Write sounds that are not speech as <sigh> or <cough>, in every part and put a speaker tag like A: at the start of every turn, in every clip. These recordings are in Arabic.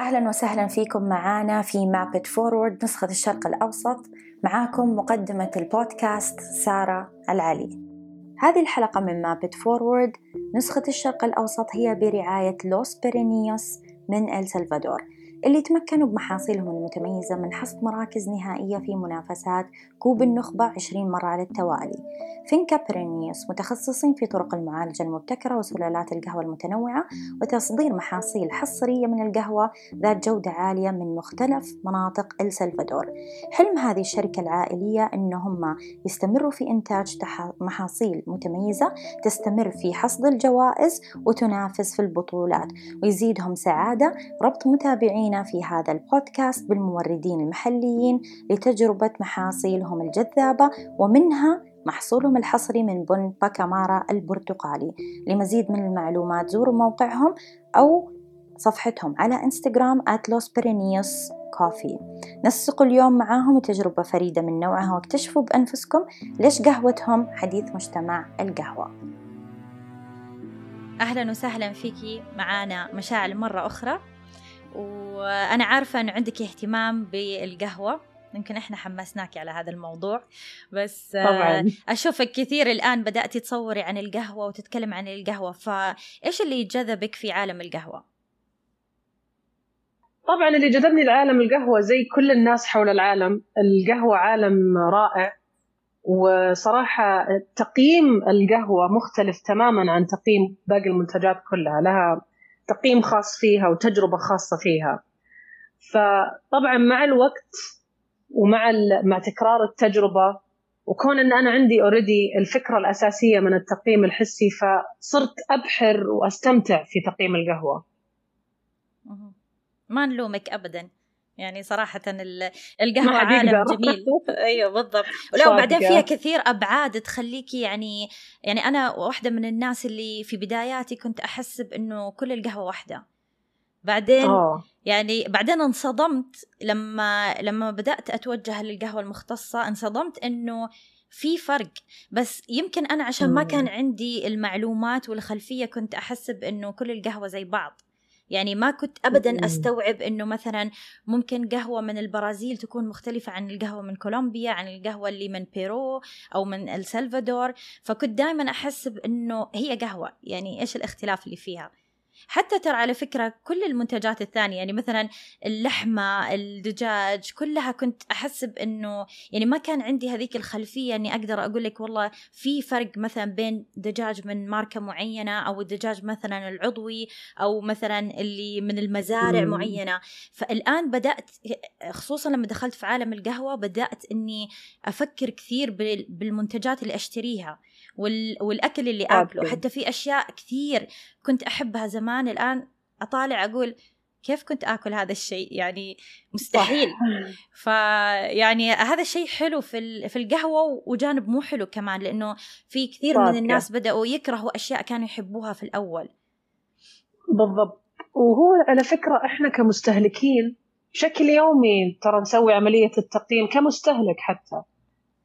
A: أهلا وسهلا فيكم معانا في Map It Forward نسخة الشرق الأوسط. معاكم مقدمة البودكاست سارة العلي. هذه الحلقة من Map It Forward نسخة الشرق الأوسط هي برعاية Los Pirineos من إل سلفادور اللي تمكنوا بمحاصيلهم المتميزة من حصد مراكز نهائية في منافسات كوب النخبة 20 مرة على التوالي. Finca Pirineos متخصصين في طرق المعالجة المبتكرة وسلالات القهوة المتنوعة وتصدير محاصيل حصرية من القهوة ذات جودة عالية من مختلف مناطق السلفادور حلم هذه الشركة العائلية أنهم يستمروا في إنتاج محاصيل متميزة تستمر في حصد الجوائز وتنافس في البطولات ويزيدهم سعادة ربط متابعينا في هذا البودكاست بالموردين المحليين لتجربة محاصيلهم الجذابة ومنها محصولهم الحصري من بن باكامارا البرتقالي. لمزيد من المعلومات زوروا موقعهم أو صفحتهم على إنستغرام @losperineus كوفي نسقوا اليوم معاهم تجربة فريدة من نوعها واكتشفوا بأنفسكم ليش قهوتهم حديث مجتمع القهوة.
B: أهلا وسهلا فيكي. معانا مشاعل مرة أخرى. وأنا عارفة أنه عندك اهتمام بالقهوة. يمكن إحنا حمسناك على هذا الموضوع. بس طبعا. أشوفك كثير الآن بدأتي تصوري عن القهوة وتتكلم عن القهوة. فإيش اللي جذبك في عالم القهوة؟
C: طبعا اللي جذبني لعالم القهوة زي كل الناس حول العالم. القهوة عالم رائع. وصراحة تقييم القهوة مختلف تماما عن تقييم باقي المنتجات كلها. لها تقييم خاص فيها وتجربة خاصة فيها. فطبعا مع الوقت ومع مع تكرار التجربة وكون إن أنا عندي اوريدي الفكرة الأساسية من التقييم الحسي فصرت أبحر وأستمتع في تقييم القهوة.
B: ما نلومك ابدا. يعني صراحة القهوة عالم جميل. <laughs> أيوه بالضبط. لا وبعدين فيها كثير أبعاد تخليكي يعني يعني أنا واحدة من الناس اللي في بداياتي كنت احسب انه كل القهوة واحدة. بعدين أوه. يعني بعدين انصدمت لما لما بدأت أتوجه للقهوة المختصة انصدمت إنه في فرق. بس يمكن أنا عشان ما كان عندي المعلومات والخلفية كنت احسب انه كل القهوة زي بعض. يعني ما كنت ابدا أستوعب إنه مثلا ممكن قهوة من البرازيل تكون مختلفة عن القهوة من كولومبيا عن القهوة اللي من بيرو أو من السلفادور. فكنت دائما احسب انه هي قهوة يعني إيش الاختلاف اللي فيها؟ حتى ترى على فكرة كل المنتجات الثانية يعني مثلا اللحمة الدجاج كلها كنت أحسب أنه يعني ما كان عندي هذيك الخلفية أني أقدر أقول لك والله في فرق مثلا بين دجاج من ماركة معينة أو الدجاج مثلا العضوي أو مثلا اللي من المزارع مم. معينة فالآن بدأت خصوصا لما دخلت في عالم القهوة بدأت أني أفكر كثير بالمنتجات اللي أشتريها والأكل اللي آكله. حتى في أشياء كثير كنت أحبها زمان الآن أطالع أقول كيف كنت آكل هذا الشيء؟ يعني مستحيل. فيعني هذا الشيء حلو في في القهوة وجانب مو حلو كمان لأنه في كثير من الناس بدأوا يكرهوا أشياء كانوا يحبوها في الأول.
C: بالضبط. وهو على فكرة إحنا كمستهلكين بشكل يومي ترى نسوي عملية التقييم كمستهلك حتى.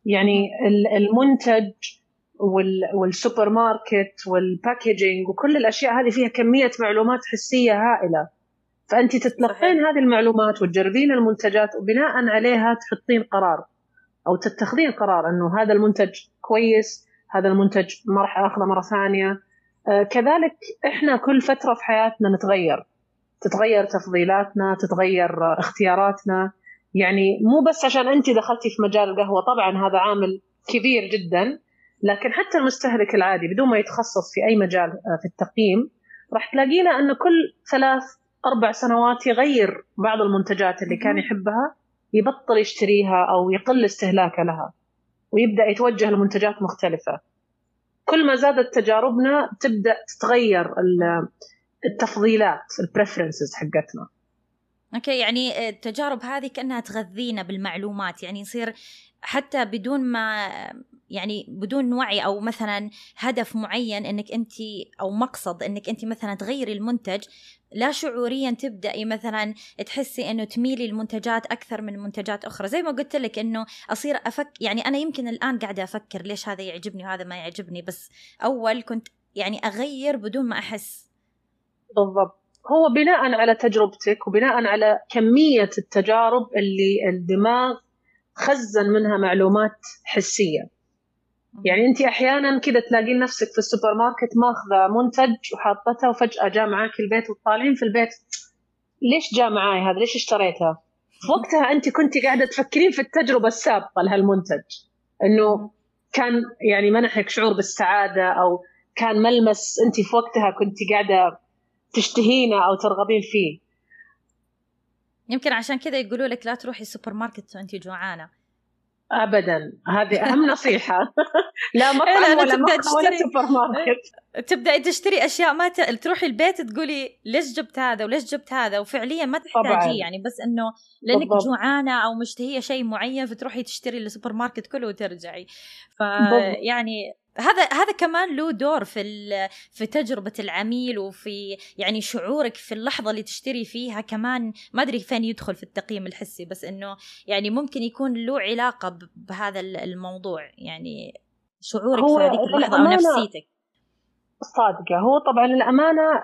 C: يعني المنتج والسوبر ماركت وال packaging وكل الأشياء هذه فيها كمية معلومات حسية هائلة. فأنت تتلقين هذه المعلومات وتجربين المنتجات وبناء عليها تحطين قرار. أو تتخذين قرار إنه هذا المنتج كويس هذا المنتج ما راح أخذه مرة ثانية. آه كذلك إحنا كل فترة في حياتنا نتغير. تتغير تفضيلاتنا تتغير اختياراتنا. يعني مو بس عشان أنت دخلتي في مجال القهوة طبعا هذا عامل كبير جدا. لكن حتى المستهلك العادي بدون ما يتخصص في أي مجال آه، في التقييم راح تلاقينا انه كل ثلاث أربع سنوات يغير بعض المنتجات اللي كان يحبها يبطل يشتريها أو يقل استهلاكه لها ويبدأ يتوجه لمنتجات مختلفة. كل ما زادت تجاربنا تبدأ تتغير التفضيلات البريفرنسز حقتنا.
B: أوكي يعني التجارب هذه كأنها تغذينا بالمعلومات يعني يصير حتى بدون ما يعني بدون وعي أو مثلا هدف معين إنك أنت أو مقصد إنك أنت مثلا تغيري المنتج لا شعوريا تبدأي مثلا تحسي إنه تميلي المنتجات أكثر من منتجات أخرى. زي ما قلت لك إنه أصير أفك يعني أنا يمكن الآن قاعدة أفكر ليش هذا يعجبني وهذا ما يعجبني بس أول كنت يعني أغير بدون ما أحس.
C: بالضبط. هو بناء على تجربتك وبناء على كمية التجارب اللي الدماغ خزن منها معلومات حسية. يعني انت أحيانا كذا تلاقين نفسك في السوبر ماركت ماخذة منتج وحاطته وفجأة جاء معاك البيت وطالعين في البيت. ليش جاء معاي هذا؟ ليش اشتريته في وقتها انت كنت قاعدة تفكرين في التجربة السابقة لهالمنتج. إنه كان يعني منحك شعور بالسعادة أو كان ملمس انت في وقتها كنت قاعدة تشتهينه أو ترغبين فيه.
B: يمكن عشان كذا يقولوا لك لا تروحي السوبر ماركت وانت جوعانة.
C: ابدا. هذه أهم <laughs> نصيحة. <laughs> لا مطعم ولا مطعم ولا سوبر ماركت.
B: تبداي تشتري أشياء ما ت... تروحي البيت تقولي ليش جبت هذا وليش جبت هذا؟ وفعليا ما تحتاجيه يعني بس إنه لأنك بالضبط. جوعانة أو مشتهيه شيء معين فتروحي تشتري السوبر ماركت كله وترجعي. فيعني هذا هذا كمان له دور في في تجربة العميل وفي يعني شعورك في اللحظة اللي تشتري فيها. كمان ما أدري فين يدخل في التقييم الحسي بس إنه يعني ممكن يكون له علاقة بهذا الموضوع. يعني شعورك في هذيك اللحظة أو نفسيتك.
C: صادقة. هو طبعا الامانه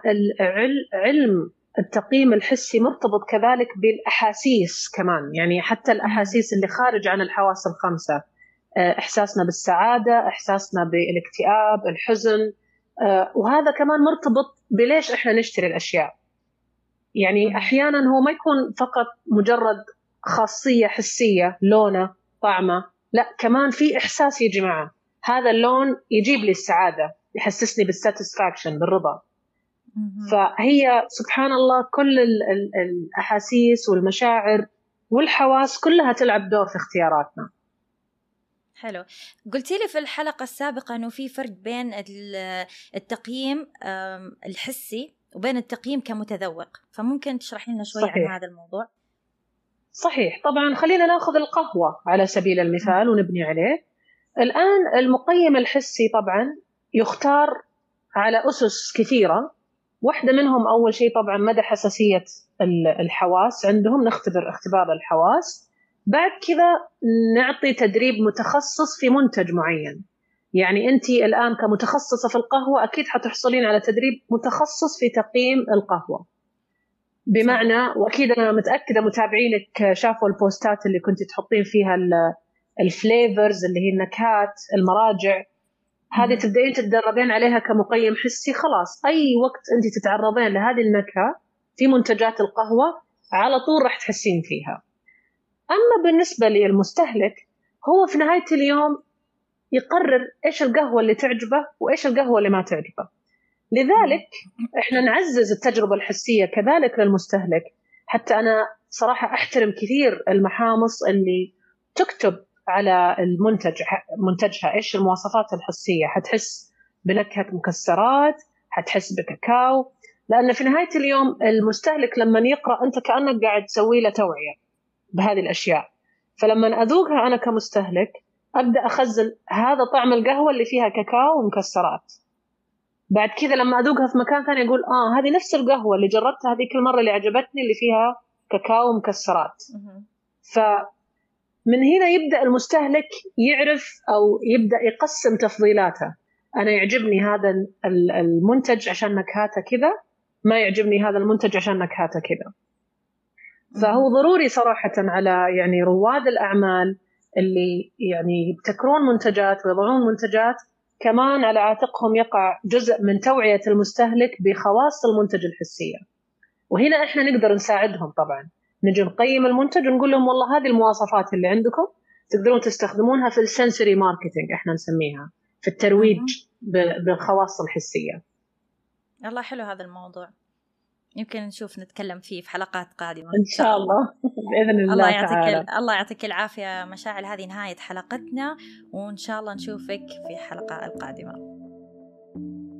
C: علم التقييم الحسي مرتبط كذلك بالأحاسيس كمان. يعني حتى الأحاسيس اللي خارج عن الحواس الخمسة. إحساسنا بالسعادة إحساسنا بالاكتئاب الحزن آه، وهذا كمان مرتبط بليش إحنا نشتري الأشياء. يعني أحيانا هو ما يكون فقط مجرد خاصية حسية لونة طعمة لا كمان في إحساس يجي معه. هذا اللون يجيب لي السعادة يحسسني بالساتسفاكشن بالرضا. فهي سبحان الله كل الأحاسيس والمشاعر والحواس كلها تلعب دور في اختياراتنا.
B: حلو. قلتي لي في الحلقة السابقة أنه في فرق بين التقييم الحسي وبين التقييم كمتذوق. فممكن تشرحي لنا شوي صحيح. عن هذا الموضوع؟
C: صحيح. طبعا خلينا ناخذ القهوة على سبيل المثال ونبني عليه. الآن المقيم الحسي طبعا يختار على أسس كثيرة. واحدة منهم أول شيء طبعا مدى حساسية الحواس. عندهم نختبر اختبار الحواس. بعد كذا نعطي تدريب متخصص في منتج معين. يعني أنت الآن كمتخصصة في القهوة أكيد حتحصلين على تدريب متخصص في تقييم القهوة. بمعنى وأكيد أنا متأكدة متابعينك شافوا البوستات اللي كنت تحطين فيها الفليفرز اللي هي النكهات المراجع. هذه تبدأين تتدربين عليها كمقيم حسي خلاص. أي وقت أنت تتعرضين لهذه النكهة في منتجات القهوة على طول راح تحسين فيها. أما بالنسبة للمستهلك هو في نهاية اليوم يقرر إيش القهوة اللي تعجبه وإيش القهوة اللي ما تعجبه. لذلك إحنا نعزز التجربة الحسية كذلك للمستهلك. حتى أنا صراحة أحترم كثير المحامص اللي تكتب على المنتج منتجها إيش المواصفات الحسية. حتحس بنكهة مكسرات حتحس بكاكاو. لأن في نهاية اليوم المستهلك لما يقرأ أنت كأنك قاعد تسوي له توعية. بهذه الأشياء. فلما أذوقها أنا كمستهلك أبدأ أخزن هذا طعم القهوة اللي فيها كاكاو ومكسرات. بعد كذا لما أذوقها في مكان ثاني أقول آه هذه نفس القهوة اللي جربتها هذيك المره اللي عجبتني اللي فيها كاكاو ومكسرات. ف من هنا يبدأ المستهلك يعرف أو يبدأ يقسم تفضيلاته. أنا يعجبني هذا المنتج عشان نكهاته كذا ما يعجبني هذا المنتج عشان نكهاته كذا. فهو ضروري صراحة على يعني رواد الأعمال اللي يعني يبتكرون منتجات ويضعون منتجات كمان على عاتقهم يقع جزء من توعية المستهلك بخواص المنتج الحسية. وهنا إحنا نقدر نساعدهم طبعا. نجي نقيم المنتج ونقول لهم والله هذه المواصفات اللي عندكم تقدرون تستخدمونها في ال sensory marketing إحنا نسميها في الترويج بالخواص الحسية.
B: الله حلو هذا الموضوع. يمكن نشوف نتكلم فيه في حلقات قادمة.
C: إن شاء الله. <laughs> بإذن الله, الله يعطيك تعالى.
B: الله يعطيك العافية مشاعل هذه نهاية حلقتنا وإن شاء الله نشوفك في الحلقة القادمة.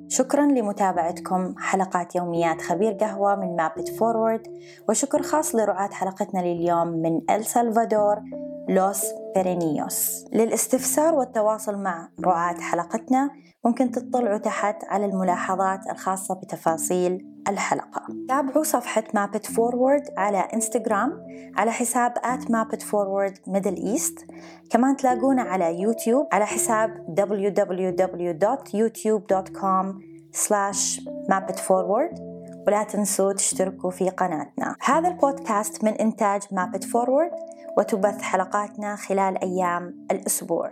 A: شكرا لمتابعتكم حلقات يوميات خبير قهوة من Map It Forward وشكر خاص لرعاة حلقتنا لليوم من إل سلفادور Los Pirineos للاستفسار والتواصل مع رعاة حلقتنا ممكن تطلعوا تحت على الملاحظات الخاصة بتفاصيل الحلقة. تابعوا صفحة Map It Forward على انستغرام على حساب at Map It Forward Middle East. كمان تلاقونا على يوتيوب على حساب www.youtube.com slash mapitforward ولا تنسوا تشتركوا في قناتنا. هذا البودكاست من إنتاج مابت فورورد وتبث حلقاتنا خلال أيام الأسبوع.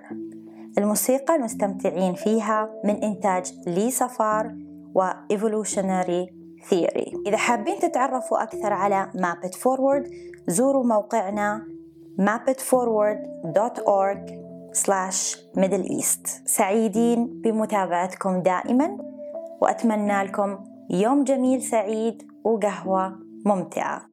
A: الموسيقى المستمتعين فيها من إنتاج لي صفار و Evolutionary Theory. إذا حابين تتعرفوا أكثر على Map It Forward زوروا موقعنا mapitforward.org slash middle east. سعيدين بمتابعتكم دائما وأتمنى لكم يوم جميل سعيد وقهوة ممتعة.